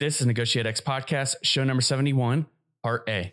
This is Negotiate X Podcast, show number 71, part A.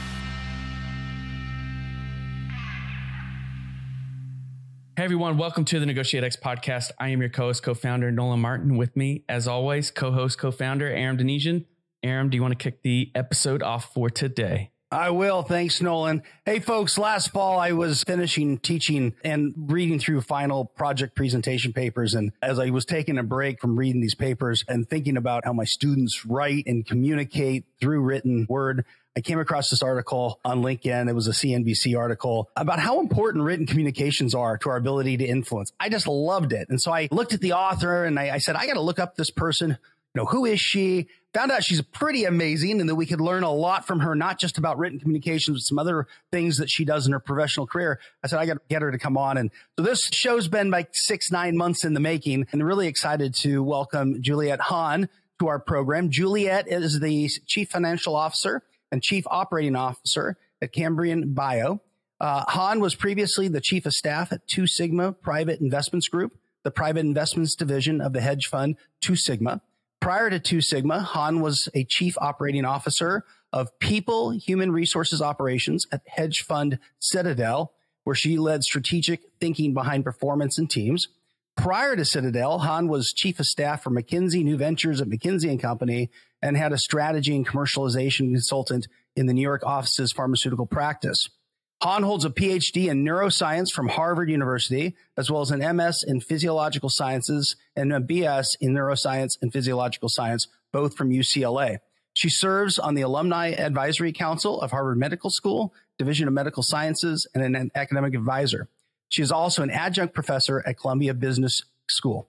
Hey everyone, welcome to the Negotiate X podcast. I am your co-host, co-founder Nolan Martin. With me, as always, co-host, co-founder Aram Donigian. Aram, do you want to kick the episode off for today? I will. Thanks, Nolan. Hey, folks, last fall I was finishing teaching and reading through final project presentation papers. And as I was taking a break from reading these papers and thinking about how my students write and communicate through written word, I came across this article on LinkedIn. It was a CNBC article about how important written communications are to our ability to influence. I just loved it. And so I looked at the author and I, I said, I got to look up this person. Know, who is she? Found out she's pretty amazing and that we could learn a lot from her, not just about written communications, but some other things that she does in her professional career. I said, I got to get her to come on. And so this show's been like six, nine months in the making and really excited to welcome Juliette Han to our program. Juliette is the chief financial officer and Chief Operating Officer at Cambrian Bio. Uh, Han was previously the Chief of Staff at Two Sigma Private Investments Group, the private investments division of the hedge fund Two Sigma. Prior to Two Sigma, Han was a Chief Operating Officer of People Human Resources Operations at hedge fund Citadel, where she led strategic thinking behind performance and teams. Prior to Citadel, Han was chief of staff for McKinsey New Ventures at McKinsey and Company and had a strategy and commercialization consultant in the New York office's pharmaceutical practice. Han holds a PhD in neuroscience from Harvard University, as well as an MS in physiological sciences and a BS in neuroscience and physiological science, both from UCLA. She serves on the Alumni Advisory Council of Harvard Medical School, Division of Medical Sciences, and an academic advisor. She is also an adjunct professor at Columbia Business School.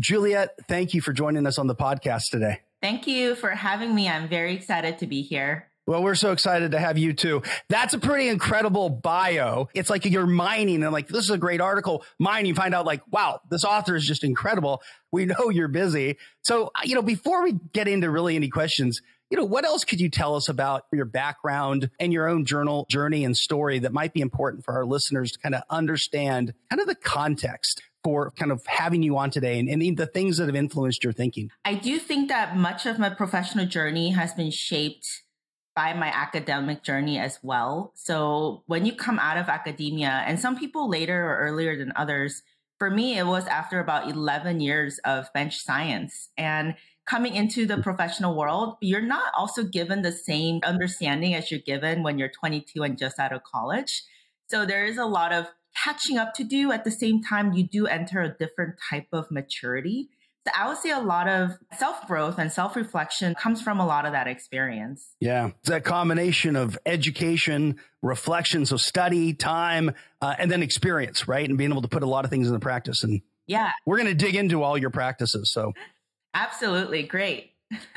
Juliette, thank you for joining us on the podcast today. Thank you for having me. I'm very excited to be here. Well, we're so excited to have you too. That's a pretty incredible bio. It's like you're mining and like, this is a great article. Mine, you find out like, wow, this author is just incredible. We know you're busy. So, uh, you know, before we get into really any questions, you know, what else could you tell us about your background and your own journal journey and story that might be important for our listeners to kind of understand kind of the context for kind of having you on today and, and the things that have influenced your thinking? I do think that much of my professional journey has been shaped by my academic journey as well. So when you come out of academia, and some people later or earlier than others, for me, it was after about 11 years of bench science. And coming into the professional world, you're not also given the same understanding as you're given when you're 22 and just out of college. So there is a lot of catching up to do. At the same time, you do enter a different type of maturity. So I would say a lot of self growth and self reflection comes from a lot of that experience. Yeah. It's that combination of education, reflection, so study, time, uh, and then experience, right? And being able to put a lot of things into practice. And yeah, we're going to dig into all your practices. So absolutely great.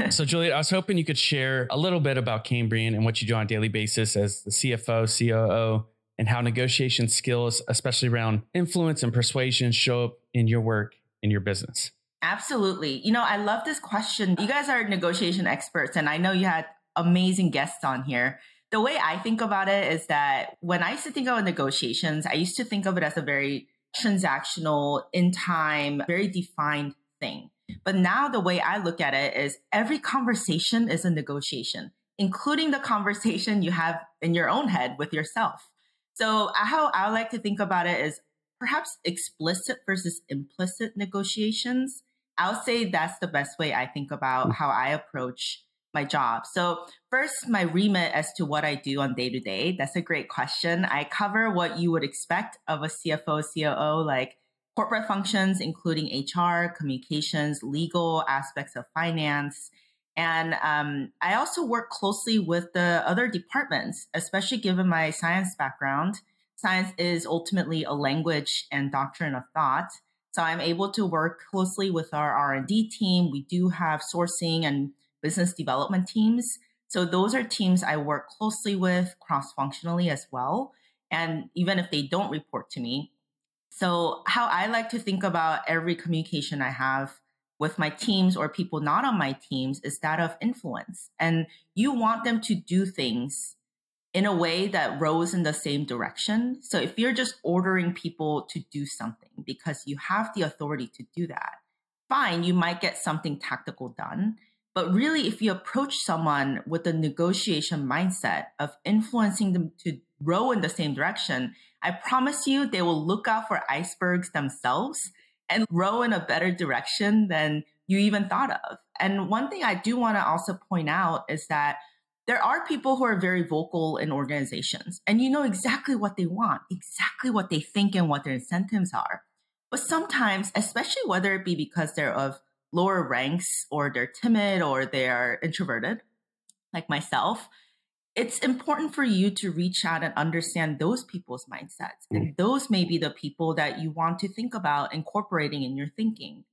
so, Juliette, I was hoping you could share a little bit about Cambrian and what you do on a daily basis as the CFO, COO, and how negotiation skills, especially around influence and persuasion, show up in your work in your business. Absolutely. You know, I love this question. You guys are negotiation experts, and I know you had amazing guests on here. The way I think about it is that when I used to think about negotiations, I used to think of it as a very transactional, in time, very defined thing. But now the way I look at it is every conversation is a negotiation, including the conversation you have in your own head with yourself. So how I like to think about it is perhaps explicit versus implicit negotiations. I'll say that's the best way I think about how I approach my job. So first, my remit as to what I do on day to day. That's a great question. I cover what you would expect of a CFO, COO, like corporate functions, including HR, communications, legal aspects of finance. And um, I also work closely with the other departments, especially given my science background. science is ultimately a language and doctrine of thought. So I'm able to work closely with our R&D team. We do have sourcing and business development teams. So those are teams I work closely with cross-functionally as well. And even if they don't report to me. So how I like to think about every communication I have with my teams or people not on my teams is that of influence. And you want them to do things in a way that rows in the same direction. So if you're just ordering people to do something because you have the authority to do that, fine, you might get something tactical done. But really, if you approach someone with a negotiation mindset of influencing them to row in the same direction, I promise you they will look out for icebergs themselves and row in a better direction than you even thought of. And one thing I do want to also point out is that there are people who are very vocal in organizations and you know exactly what they want, exactly what they think and what their incentives are. But sometimes, especially whether it be because they're of lower ranks or they're timid or they're introverted, like myself, it's important for you to reach out and understand those people's mindsets. Mm. And those may be the people that you want to think about incorporating in your thinking.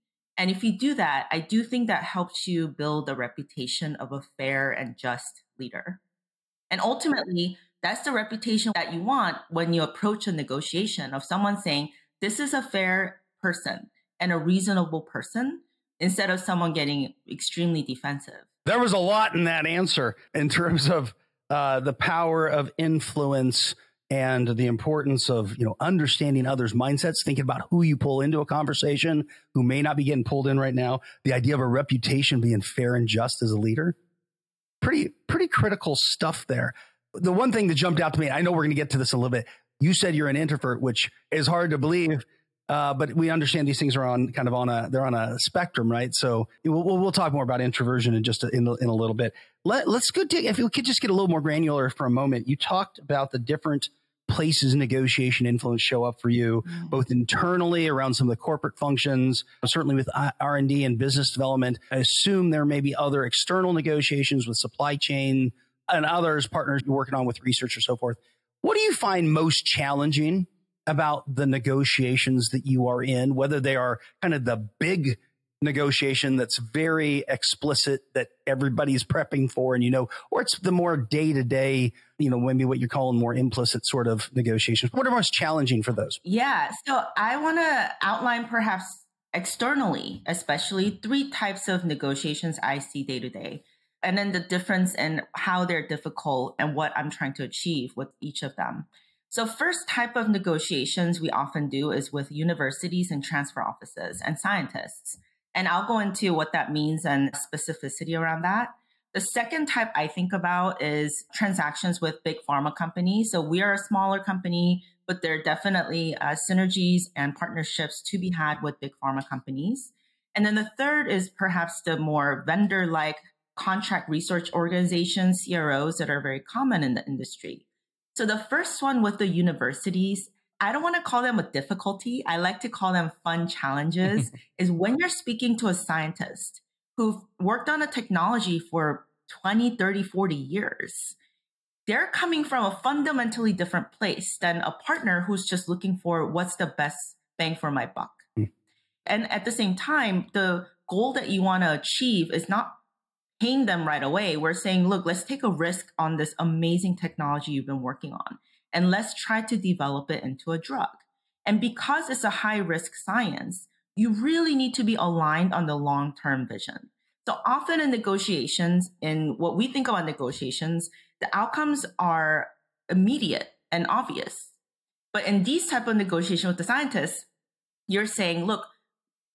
And if you do that, I do think that helps you build a reputation of a fair and just leader. And ultimately, that's the reputation that you want when you approach a negotiation of someone saying, this is a fair person and a reasonable person instead of someone getting extremely defensive. There was a lot in that answer in terms of uh, the power of influence and the importance of you know understanding others' mindsets, thinking about who you pull into a conversation, who may not be getting pulled in right now. The idea of a reputation being fair and just as a leader, pretty pretty critical stuff there. The one thing that jumped out to me, I know we're going to get to this a little bit. You said you're an introvert, which is hard to believe uh, but we understand these things are on kind of on a they're on a spectrum, right? So we'll, we'll talk more about introversion in just a, in, in a little bit. Let, let's go take if we could just get a little more granular for a moment. You talked about the different places negotiation influence show up for you, mm-hmm. both internally around some of the corporate functions, certainly with R and D and business development. I assume there may be other external negotiations with supply chain and others partners you're working on with research or so forth. What do you find most challenging about the negotiations that you are in, whether they are kind of the big negotiation that's very explicit that everybody's prepping for and you know or it's the more day to day you know maybe what you're calling more implicit sort of negotiations. What are most challenging for those? Yeah. So i want to outline perhaps externally especially three types of negotiations i see day to day and then the difference in how they're difficult and what i'm trying to achieve with each of them. So first type of negotiations we often do is with universities and transfer offices and scientists. And I'll go into what that means and specificity around that. The second type I think about is transactions with big pharma companies. So we are a smaller company, but there are definitely uh, synergies and partnerships to be had with big pharma companies. And then the third is perhaps the more vendor like contract research organizations, CROs that are very common in the industry. So the first one with the universities, I don't want to call them a difficulty. I like to call them fun challenges is when you're speaking to a scientist who've worked on a technology for 20, 30, 40 years. They're coming from a fundamentally different place than a partner who's just looking for what's the best bang for my buck. Mm. And at the same time, the goal that you want to achieve is not paying them right away. We're saying, look, let's take a risk on this amazing technology you've been working on and let's try to develop it into a drug. And because it's a high risk science, you really need to be aligned on the long term vision. So often in negotiations, in what we think about negotiations, the outcomes are immediate and obvious. But in these type of negotiations with the scientists, you're saying, look,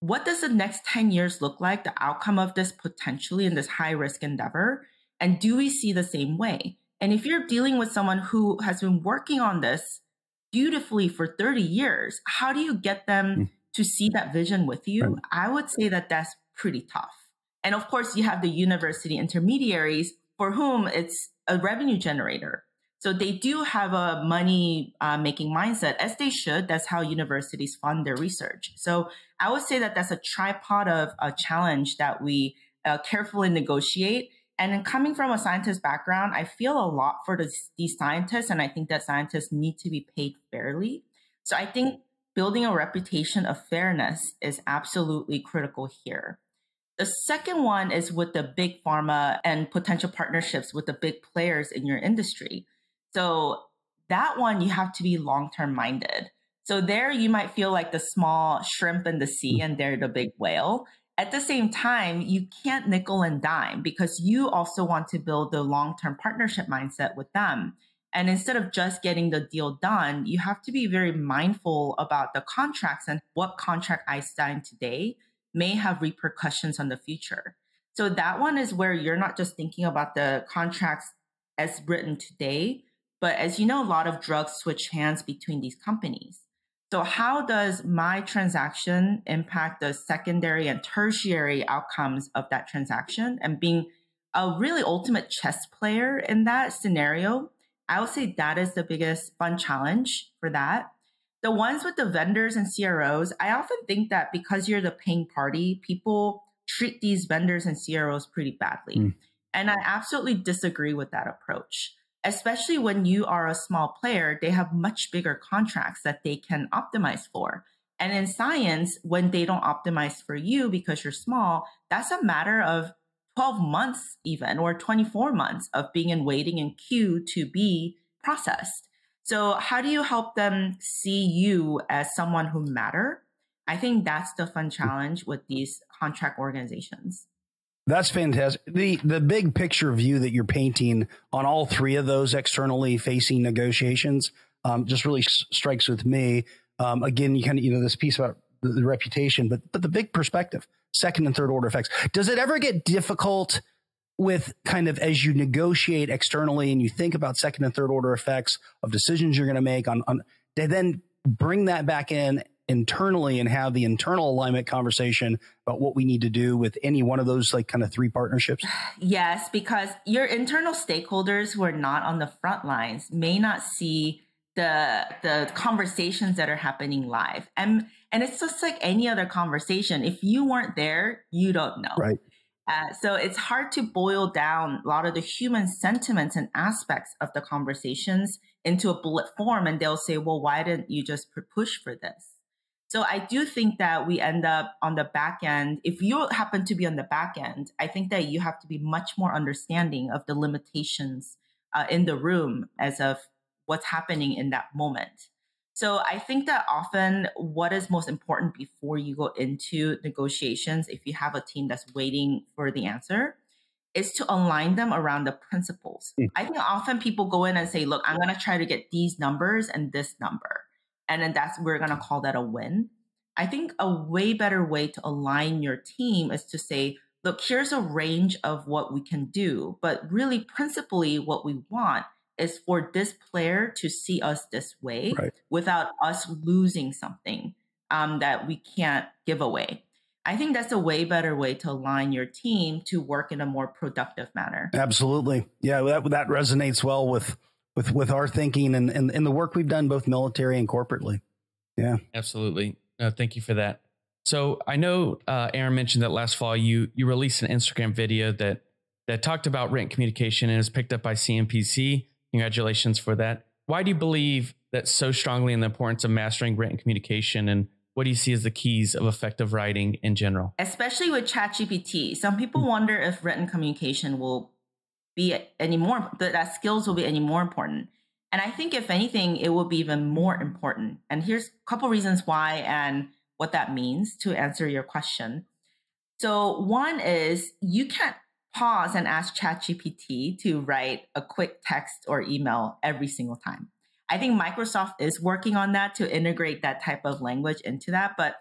what does the next 10 years look like, the outcome of this potentially in this high risk endeavor? And do we see the same way? And if you're dealing with someone who has been working on this beautifully for 30 years, how do you get them mm. to see that vision with you? I would say that that's pretty tough. And of course, you have the university intermediaries for whom it's a revenue generator. So they do have a money uh, making mindset, as they should. That's how universities fund their research. So I would say that that's a tripod of a challenge that we uh, carefully negotiate. And then coming from a scientist background, I feel a lot for these scientists, and I think that scientists need to be paid fairly. So I think building a reputation of fairness is absolutely critical here. The second one is with the big pharma and potential partnerships with the big players in your industry. So that one, you have to be long term minded. So there you might feel like the small shrimp in the sea and they're the big whale. At the same time, you can't nickel and dime because you also want to build the long term partnership mindset with them. And instead of just getting the deal done, you have to be very mindful about the contracts and what contract I sign today may have repercussions on the future. So that one is where you're not just thinking about the contracts as written today, but as you know, a lot of drugs switch hands between these companies. So how does my transaction impact the secondary and tertiary outcomes of that transaction? And being a really ultimate chess player in that scenario, I would say that is the biggest fun challenge for that. The ones with the vendors and CROs, I often think that because you're the paying party, people treat these vendors and CROs pretty badly. Mm. And I absolutely disagree with that approach especially when you are a small player, they have much bigger contracts that they can optimize for. And in science, when they don't optimize for you because you're small, that's a matter of 12 months even or 24 months of being in waiting in queue to be processed. So how do you help them see you as someone who matter? I think that's the fun mm. challenge with these contract organizations. That's fantastic. The the big picture view that you're painting on all three of those externally facing negotiations um, just really s- strikes with me. Um, again, you kind of you know this piece about the, the, reputation, but but the big perspective, second and third order effects. Does it ever get difficult with kind of as you negotiate externally and you think about second and third order effects of decisions you're going to make on on they then bring that back in internally and have the internal alignment conversation about what we need to do with any one of those like kind of three partnerships? Yes, because your internal stakeholders who are not on the front lines may not see the the conversations that are happening live. And and it's just like any other conversation. If you weren't there, you don't know. Right. Uh, so it's hard to boil down a lot of the human sentiments and aspects of the conversations into a bullet form. And they'll say, well, why didn't you just push for this? So I do think that we end up on the back end. If you happen to be on the back end, I think that you have to be much more understanding of the limitations uh, in the room as of what's happening in that moment. So I think that often what is most important before you go into negotiations, if you have a team that's waiting for the answer, is to align them around the principles. Mm. I think often people go in and say, look, I'm going to try to get these numbers and this number and then that's we're going to call that a win i think a way better way to align your team is to say look here's a range of what we can do but really principally what we want is for this player to see us this way right. without us losing something um, that we can't give away I think that's a way better way to align your team to work in a more productive manner. Absolutely. Yeah, that, that resonates well with with with our thinking and, and, and the work we've done both military and corporately. Yeah, absolutely. Uh, thank you for that. So I know uh, Aram mentioned that last fall you you released an Instagram video that that talked about written communication and was picked up by CNBC. Congratulations for that. Why do you believe that so strongly in the importance of mastering written communication and what do you see as the keys of effective writing in general? Especially with ChatGPT, some people wonder if written communication will be any more that, that skills will be any more important and i think if anything it will be even more important and here's a couple reasons why and what that means to answer your question so one is you can't pause and ask ChatGPT to write a quick text or email every single time. I think Microsoft is working on that to integrate that type of language into that, but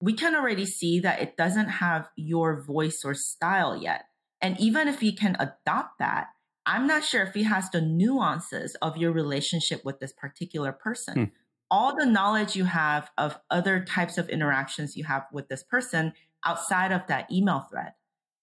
we can already see that it doesn't have your voice or style yet. And even if he can adopt that, I'm not sure if he has the nuances of your relationship with this particular person. Hmm. All the knowledge you have of other types of interactions you have with this person outside of that email thread.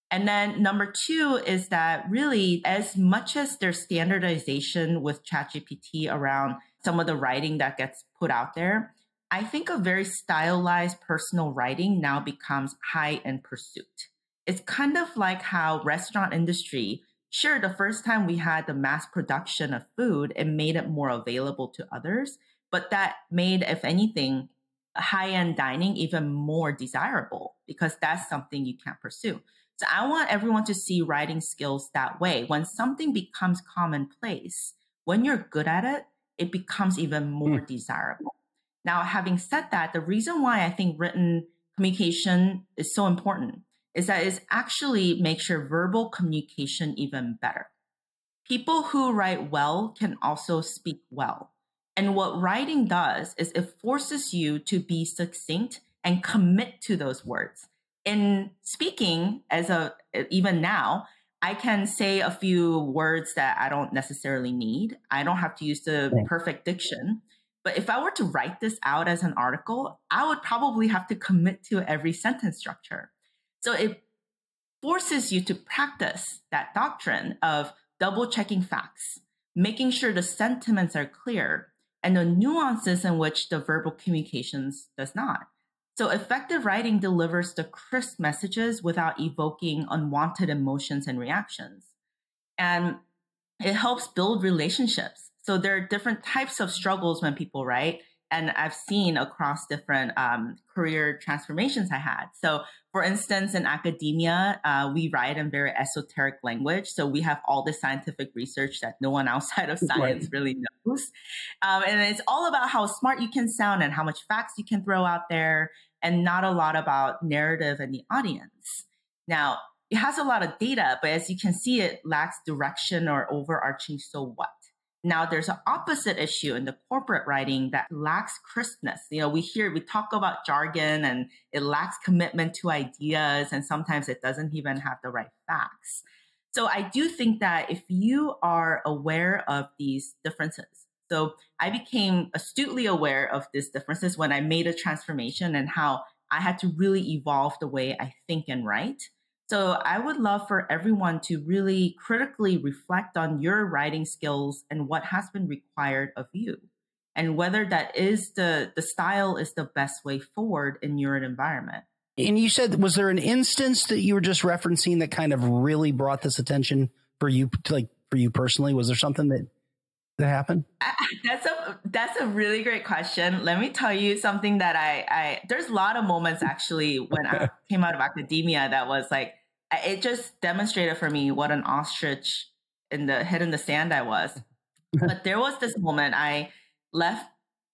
And then number two is that really, as much as there's standardization with ChatGPT around some of the writing that gets put out there, I think a very stylized personal writing now becomes high in pursuit. It's kind of like how restaurant industry sure, the first time we had the mass production of food, it made it more available to others, but that made, if anything, high end dining even more desirable because that's something you can't pursue. So I want everyone to see writing skills that way. When something becomes commonplace, when you're good at it, it becomes even more mm. desirable. Now, having said that, the reason why I think written communication is so important is that it actually makes your verbal communication even better. People who write well can also speak well. And what writing does is it forces you to be succinct and commit to those words. In speaking, as a even now, I can say a few words that I don't necessarily need. I don't have to use the perfect diction. But if I were to write this out as an article, I would probably have to commit to every sentence structure. So it forces you to practice that doctrine of double checking facts, making sure the sentiments are clear, and the nuances in which the verbal communications does not. So effective writing delivers the crisp messages without evoking unwanted emotions and reactions. And it helps build relationships. So there are different types of struggles when people write and I've seen across different um, career transformations I had. So, for instance, in academia, uh, we write in very esoteric language. So we have all the scientific research that no one outside of science right. really knows, um, and it's all about how smart you can sound and how much facts you can throw out there, and not a lot about narrative and the audience. Now, it has a lot of data, but as you can see, it lacks direction or overarching so what. Now there's an opposite issue in the corporate writing that lacks crispness. You know, we hear, we talk about jargon and it lacks commitment to ideas and sometimes it doesn't even have the right facts. So I do think that if you are aware of these differences, so I became astutely aware of these differences when I made a transformation and how I had to really evolve the way I think and write. So I would love for everyone to really critically reflect on your writing skills and what has been required of you and whether that is the the style is the best way forward in your environment. And you said was there an instance that you were just referencing that kind of really brought this attention for you like for you personally? Was there something that that happened? That's a that's a really great question. Let me tell you something that I I there's a lot of moments actually when I came out of academia that was like it just demonstrated for me what an ostrich in the head in the sand I was. but there was this moment I left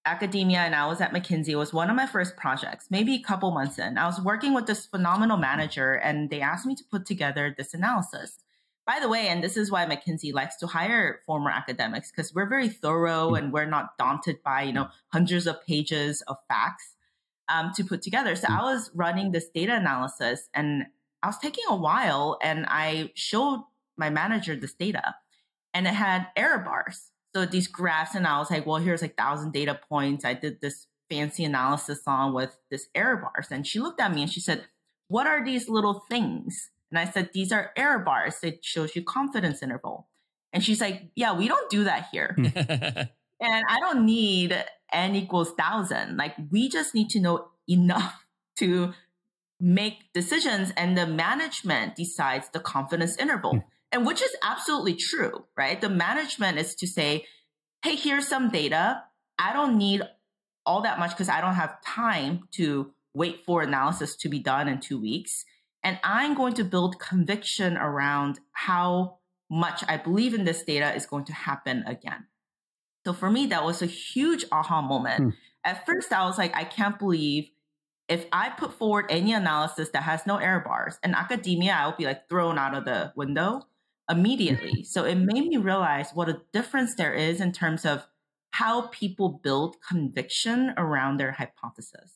academia and I was at McKinsey. It was one of my first projects, maybe a couple months in. I was working with this phenomenal manager and they asked me to put together this analysis. By the way, and this is why McKinsey likes to hire former academics because we're very thorough and we're not daunted by, you know, hundreds of pages of facts um, to put together. So I was running this data analysis and I was taking a while and I showed my manager this data and it had error bars. So these graphs, and I was like, well, here's like thousand data points. I did this fancy analysis on with this error bars. And she looked at me and she said, what are these little things? And I said, these are error bars. It shows you confidence interval. And she's like, yeah, we don't do that here. and I don't need n equals thousand. Like we just need to know enough to make decisions and the management decides the confidence interval. Mm. And which is absolutely true, right? The management is to say, hey, here's some data. I don't need all that much because I don't have time to wait for analysis to be done in two weeks. And I'm going to build conviction around how much I believe in this data is going to happen again. So for me, that was a huge aha moment. Hmm. At first, I was like, I can't believe if I put forward any analysis that has no error bars in academia, I would be like thrown out of the window immediately. Mm-hmm. so it made me realize what a difference there is in terms of how people build conviction around their hypothesis.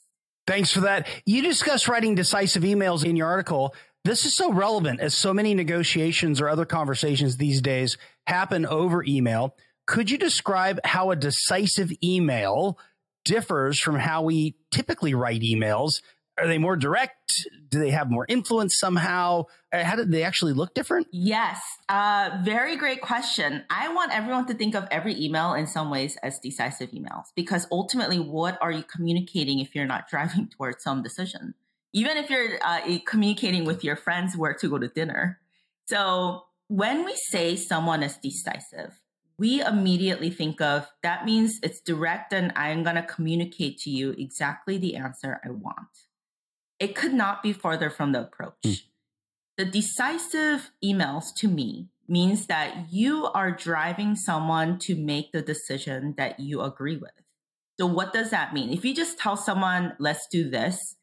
Thanks for that. You discuss writing decisive emails in your article. This is so relevant as so many negotiations or other conversations these days happen over email. Could you describe how a decisive email differs from how we typically write emails. Are they more direct? Do they have more influence somehow? Uh, how did they actually look different? Yes, uh, very great question. I want everyone to think of every email in some ways as decisive emails because ultimately, what are you communicating if you're not driving towards some decision? Even if you're uh, communicating with your friends where to go to dinner. So when we say someone is decisive, we immediately think of that means it's direct and I'm going to communicate to you exactly the answer I want. It could not be further from the approach. Mm. The decisive emails to me means that you are driving someone to make the decision that you agree with. So what does that mean? If you just tell someone, let's do this,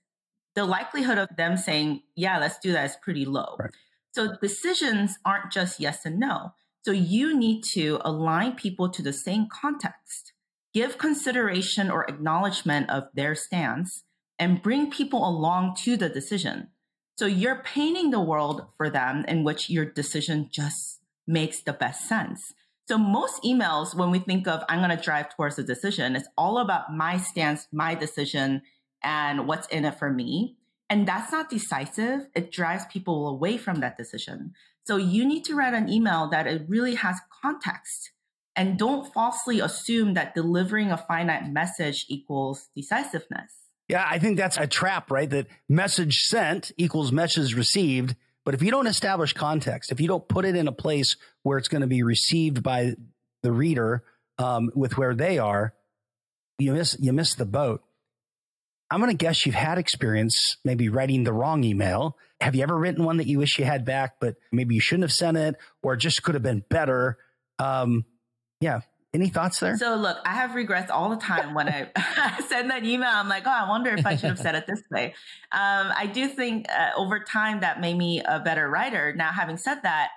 the likelihood of them saying, yeah, let's do that is pretty low. Right. So decisions aren't just yes and no. So you need to align people to the same context, give consideration or acknowledgement of their stance, and bring people along to the decision. So you're painting the world for them in which your decision just makes the best sense. So most emails, when we think of I'm going to drive towards a decision, it's all about my stance, my decision, and what's in it for me. And that's not decisive. It drives people away from that decision. So you need to write an email that it really has context and don't falsely assume that delivering a finite message equals decisiveness. Yeah, I think that's a trap, right? That message sent equals message received. But if you don't establish context, if you don't put it in a place where it's going to be received by the reader um, with where they are, you miss you miss the boat. I'm going to guess you've had experience maybe writing the wrong email. Have you ever written one that you wish you had back, but maybe you shouldn't have sent it or just could have been better? Um, yeah. Any thoughts there? So look, I have regrets all the time when I send that email. I'm like, oh, I wonder if I should have said it this way. Um, I do think uh, over time that made me a better writer. Now, having said that,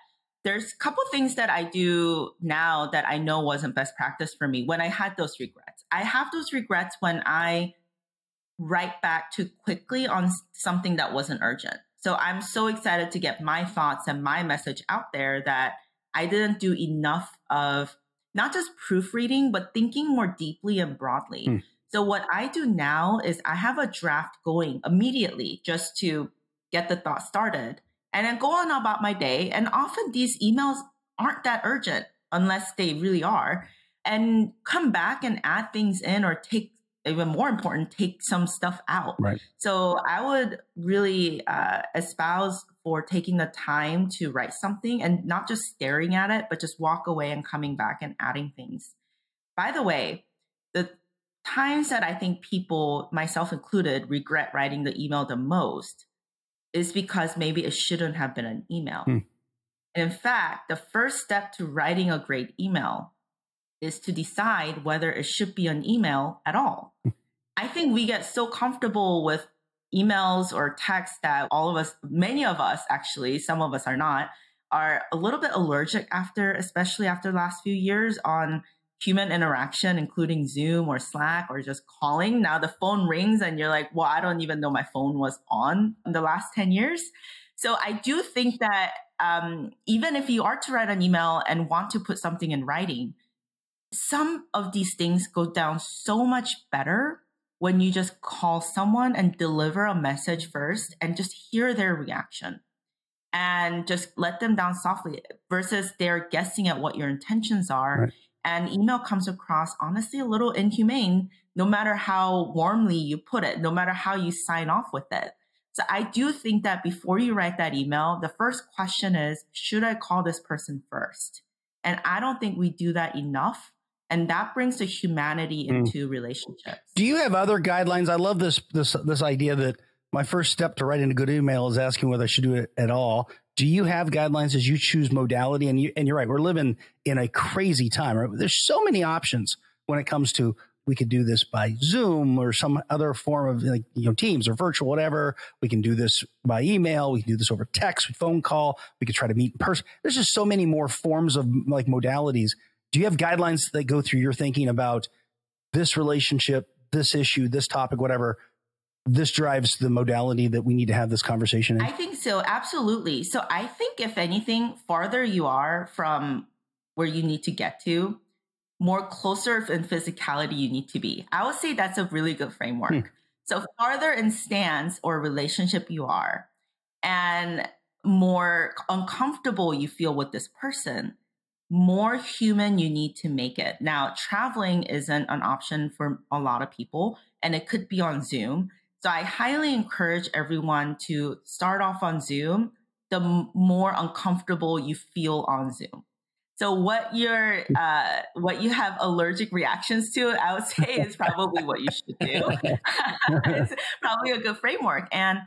there's a couple things that I do now that I know wasn't best practice for me when I had those regrets. I have those regrets when I write back too quickly on something that wasn't urgent. So I'm so excited to get my thoughts and my message out there that I didn't do enough of not just proofreading, but thinking more deeply and broadly. Hmm. So what I do now is I have a draft going immediately just to get the thought started and then go on about my day. And often these emails aren't that urgent unless they really are and come back and add things in or take even more important, take some stuff out. Right. So I would really uh, espouse for taking the time to write something and not just staring at it, but just walk away and coming back and adding things. By the way, the times that I think people, myself included, regret writing the email the most is because maybe it shouldn't have been an email. Hmm. in fact, the first step to writing a great email is to decide whether it should be an email at all. I think we get so comfortable with emails or text that all of us, many of us actually, some of us are not, are a little bit allergic after, especially after the last few years on human interaction, including Zoom or Slack or just calling. Now the phone rings and you're like, well, I don't even know my phone was on in the last 10 years. So I do think that um, even if you are to write an email and want to put something in writing, some of these things go down so much better when you just call someone and deliver a message first and just hear their reaction and just let them down softly versus they're guessing at what your intentions are. Right. And email comes across honestly a little inhumane, no matter how warmly you put it, no matter how you sign off with it. So I do think that before you write that email, the first question is, should I call this person first? And I don't think we do that enough and that brings the humanity hmm. into mm. relationships. Do you have other guidelines? I love this this this idea that my first step to writing a good email is asking whether I should do it at all. Do you have guidelines as you choose modality? And you and you're right, we're living in a crazy time. Right? There's so many options when it comes to we could do this by Zoom or some other form of like you know Teams or virtual whatever. We can do this by email. We can do this over text, phone call. We could try to meet in person. There's just so many more forms of like modalities do you have guidelines that go through your thinking about this relationship, this issue, this topic, whatever? This drives the modality that we need to have this conversation in? I think so, absolutely. So I think if anything, farther you are from where you need to get to, more closer in physicality you need to be. I would say that's a really good framework. Hmm. So farther in stance or relationship you are, and more uncomfortable you feel with this person, more human you need to make it. Now, traveling isn't an option for a lot of people, and it could be on Zoom. So I highly encourage everyone to start off on Zoom, the more uncomfortable you feel on Zoom. So what you're, uh, what you have allergic reactions to, I would say is probably what you should do. it's probably a good framework. And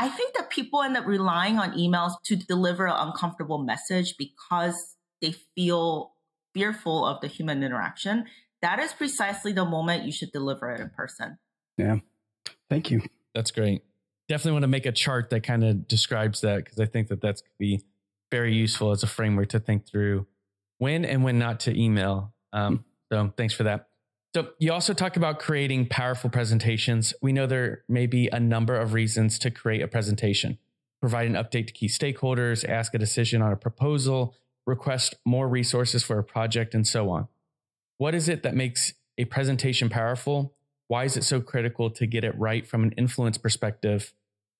I think that people end up relying on emails to deliver an uncomfortable message because they feel fearful of the human interaction. That is precisely the moment you should deliver it in person. Yeah. Thank you. That's great. Definitely want to make a chart that kind of describes that because I think that that's be very useful as a framework to think through when and when not to email. Um, so thanks for that. So you also talk about creating powerful presentations. We know there may be a number of reasons to create a presentation. Provide an update to key stakeholders, ask a decision on a proposal, request more resources for a project, and so on. What is it that makes a presentation powerful? Why is it so critical to get it right from an influence perspective?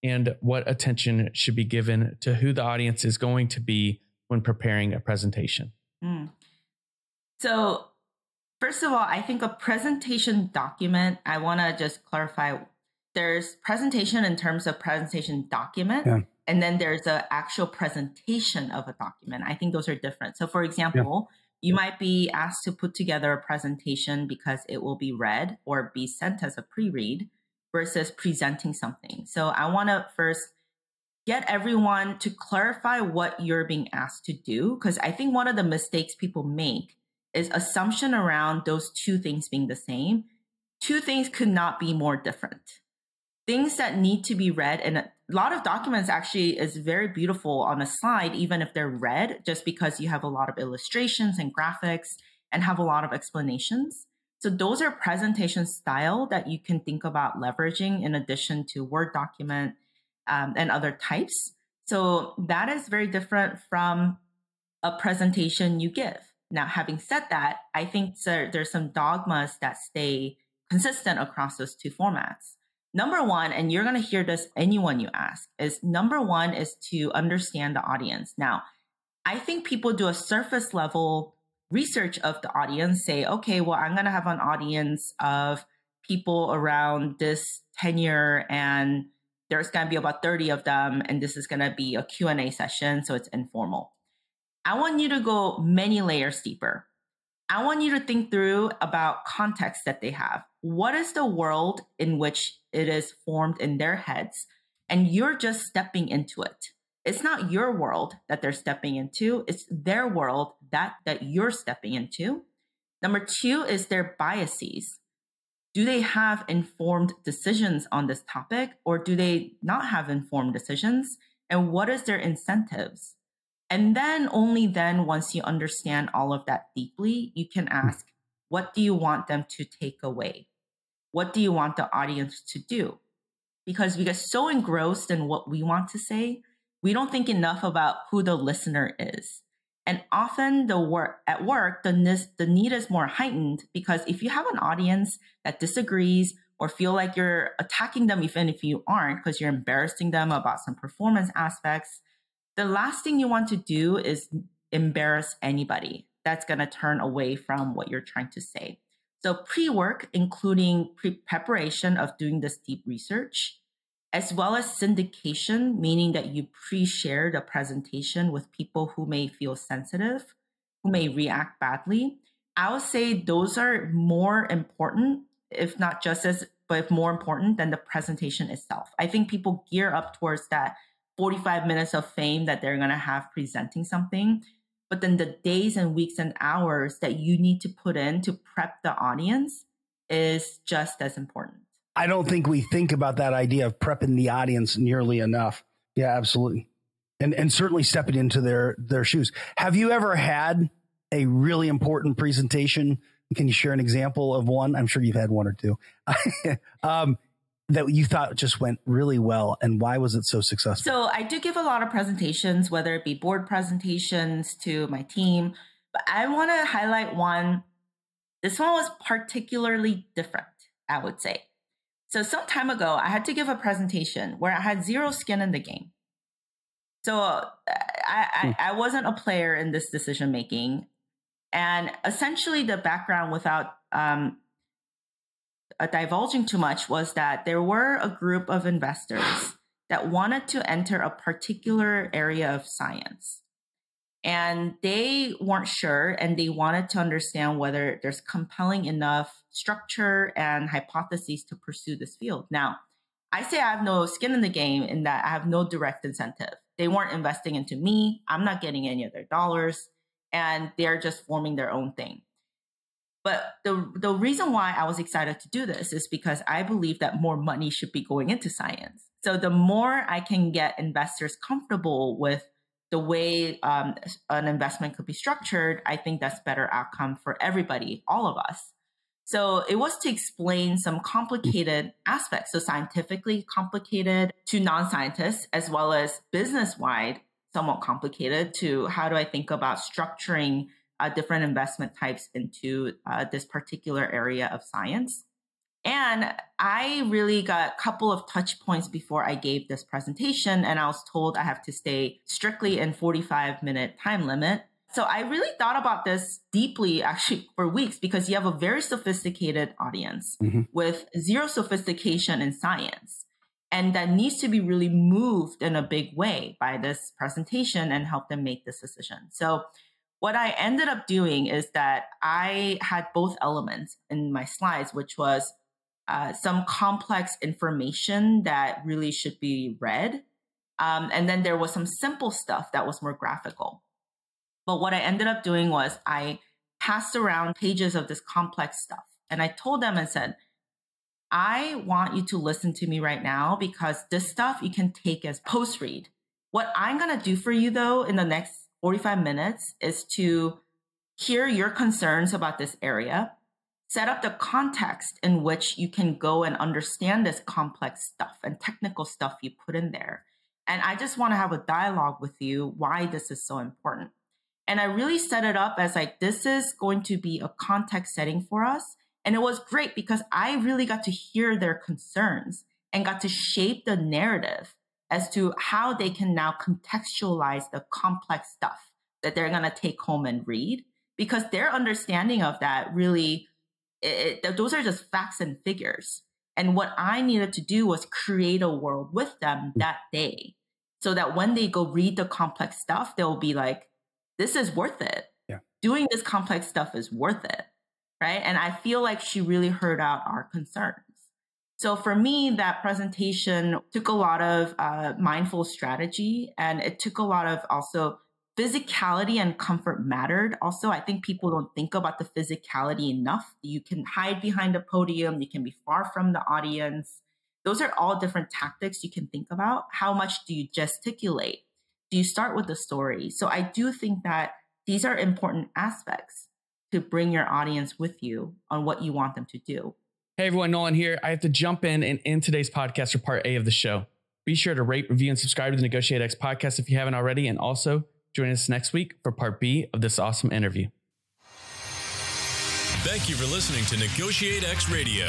And what attention should be given to who the audience is going to be when preparing a presentation? Mm. So, first of all, I think a presentation document, I want to just clarify there's presentation in terms of presentation document. Yeah. And then there's an actual presentation of a document. I think those are different. So, for example, yeah you might be asked to put together a presentation because it will be read or be sent as a pre read versus presenting something. So I want to first get everyone to clarify what you're being asked to do. Because I think one of the mistakes people make is assumption around those two things being the same. Two things could not be more different. Things that need to be read and a lot of documents actually is very beautiful on a slide, even if they're read, just because you have a lot of illustrations and graphics and have a lot of explanations. So those are presentation style that you can think about leveraging in addition to Word document um, and other types. So that is very different from a presentation you give. Now, having said that, I think there's some dogmas that stay consistent across those two formats. Number one, and you're going to hear this anyone you ask, is number one is to understand the audience. Now, I think people do a surface level research of the audience, say, okay, well, I'm going to have an audience of people around this tenure and there's going to be about 30 of them and this is going to be a Q&A session so it's informal. I want you to go many layers deeper. I want you to think through about context that they have. What is the world in which it is formed in their heads? And you're just stepping into it. It's not your world that they're stepping into. It's their world that, that you're stepping into. Number two is their biases. Do they have informed decisions on this topic or do they not have informed decisions? And what is their incentives? And then only then, once you understand all of that deeply, you can hmm. ask, what do you want them to take away? What do you want the audience to do? Because we get so engrossed in what we want to say, we don't think enough about who the listener is. And often the work at work, the, the need is more heightened because if you have an audience that disagrees or feel like you're attacking them, even if you aren't, because you're embarrassing them about some performance aspects, the last thing you want to do is embarrass anybody that's going to turn away from what you're trying to say. So pre work, including pre preparation of doing this deep research, as well as syndication, meaning that you pre share the presentation with people who may feel sensitive, who may react badly. I would say those are more important, if not just as, but more important than the presentation itself. I think people gear up towards that 45 minutes of fame that they're going to have presenting something. But then the days and weeks and hours that you need to put in to prep the audience is just as important. I don't think we think about that idea of prepping the audience nearly enough. Yeah, absolutely. And and certainly stepping into their their shoes. Have you ever had a really important presentation? Can you share an example of one? I'm sure you've had one or two. um, that you thought just went really well and why was it so successful? So I do give a lot of presentations, whether it be board presentations to my team, but I want to highlight one. This one was particularly different, I would say. So some time ago, I had to give a presentation where I had zero skin in the game. So uh, I, I, hmm. I wasn't a player in this decision making. And essentially the background without um, uh, divulging too much was that there were a group of investors that wanted to enter a particular area of science. And they weren't sure and they wanted to understand whether there's compelling enough structure and hypotheses to pursue this field. Now, I say I have no skin in the game in that I have no direct incentive. They weren't investing into me. I'm not getting any of their dollars and they're just forming their own thing. But the the reason why I was excited to do this is because I believe that more money should be going into science. So the more I can get investors comfortable with the way um, an investment could be structured, I think that's better outcome for everybody, all of us. So it was to explain some complicated aspects, so scientifically complicated to non-scientists, as well as business-wide, somewhat complicated to how do I think about structuring uh, different investment types into uh, this particular area of science. And I really got a couple of touch points before I gave this presentation, and I was told I have to stay strictly in 45 minute time limit. So I really thought about this deeply actually for weeks because you have a very sophisticated audience mm-hmm. with zero sophistication in science. And that needs to be really moved in a big way by this presentation and help them make this decision. So what I ended up doing is that I had both elements in my slides, which was uh, some complex information that really should be read. Um, and then there was some simple stuff that was more graphical. But what I ended up doing was I passed around pages of this complex stuff. And I told them and said, I want you to listen to me right now because this stuff you can take as post read. What I'm going to do for you though in the next 45 minutes is to hear your concerns about this area, set up the context in which you can go and understand this complex stuff and technical stuff you put in there. And I just want to have a dialogue with you why this is so important. And I really set it up as like, this is going to be a context setting for us. And it was great because I really got to hear their concerns and got to shape the narrative as to how they can now contextualize the complex stuff that they're going to take home and read because their understanding of that really it, it, those are just facts and figures. And what i needed to do was create a world with them mm. that day so that when they go read the complex stuff they'll be like this is worth it. Yeah. doing this complex stuff is worth it. Right? And i feel like she really heard out our concerns so for me, that presentation took a lot of uh, mindful strategy and it took a lot of also physicality and comfort mattered. Also, I think people don't think about the physicality enough. You can hide behind a podium, you can be far from the audience. Those are all different tactics you can think about. How much do you gesticulate? Do you start with the story? So I do think that these are important aspects to bring your audience with you on what you want them to do. Hey everyone, Nolan here. I have to jump in and end today's podcast for part A of the show. Be sure to rate, review, and subscribe to the Negotiate X podcast if you haven't already. And also join us next week for part B of this awesome interview. Thank you for listening to Negotiate X Radio,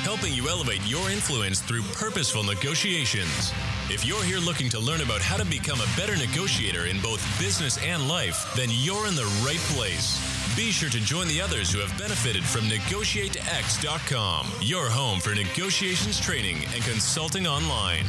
helping you elevate your influence through purposeful negotiations. If you're here looking to learn about how to become a better negotiator in both business and life, then you're in the right place. Be sure to join the others who have benefited from NegotiateX.com, your home for negotiations training and consulting online.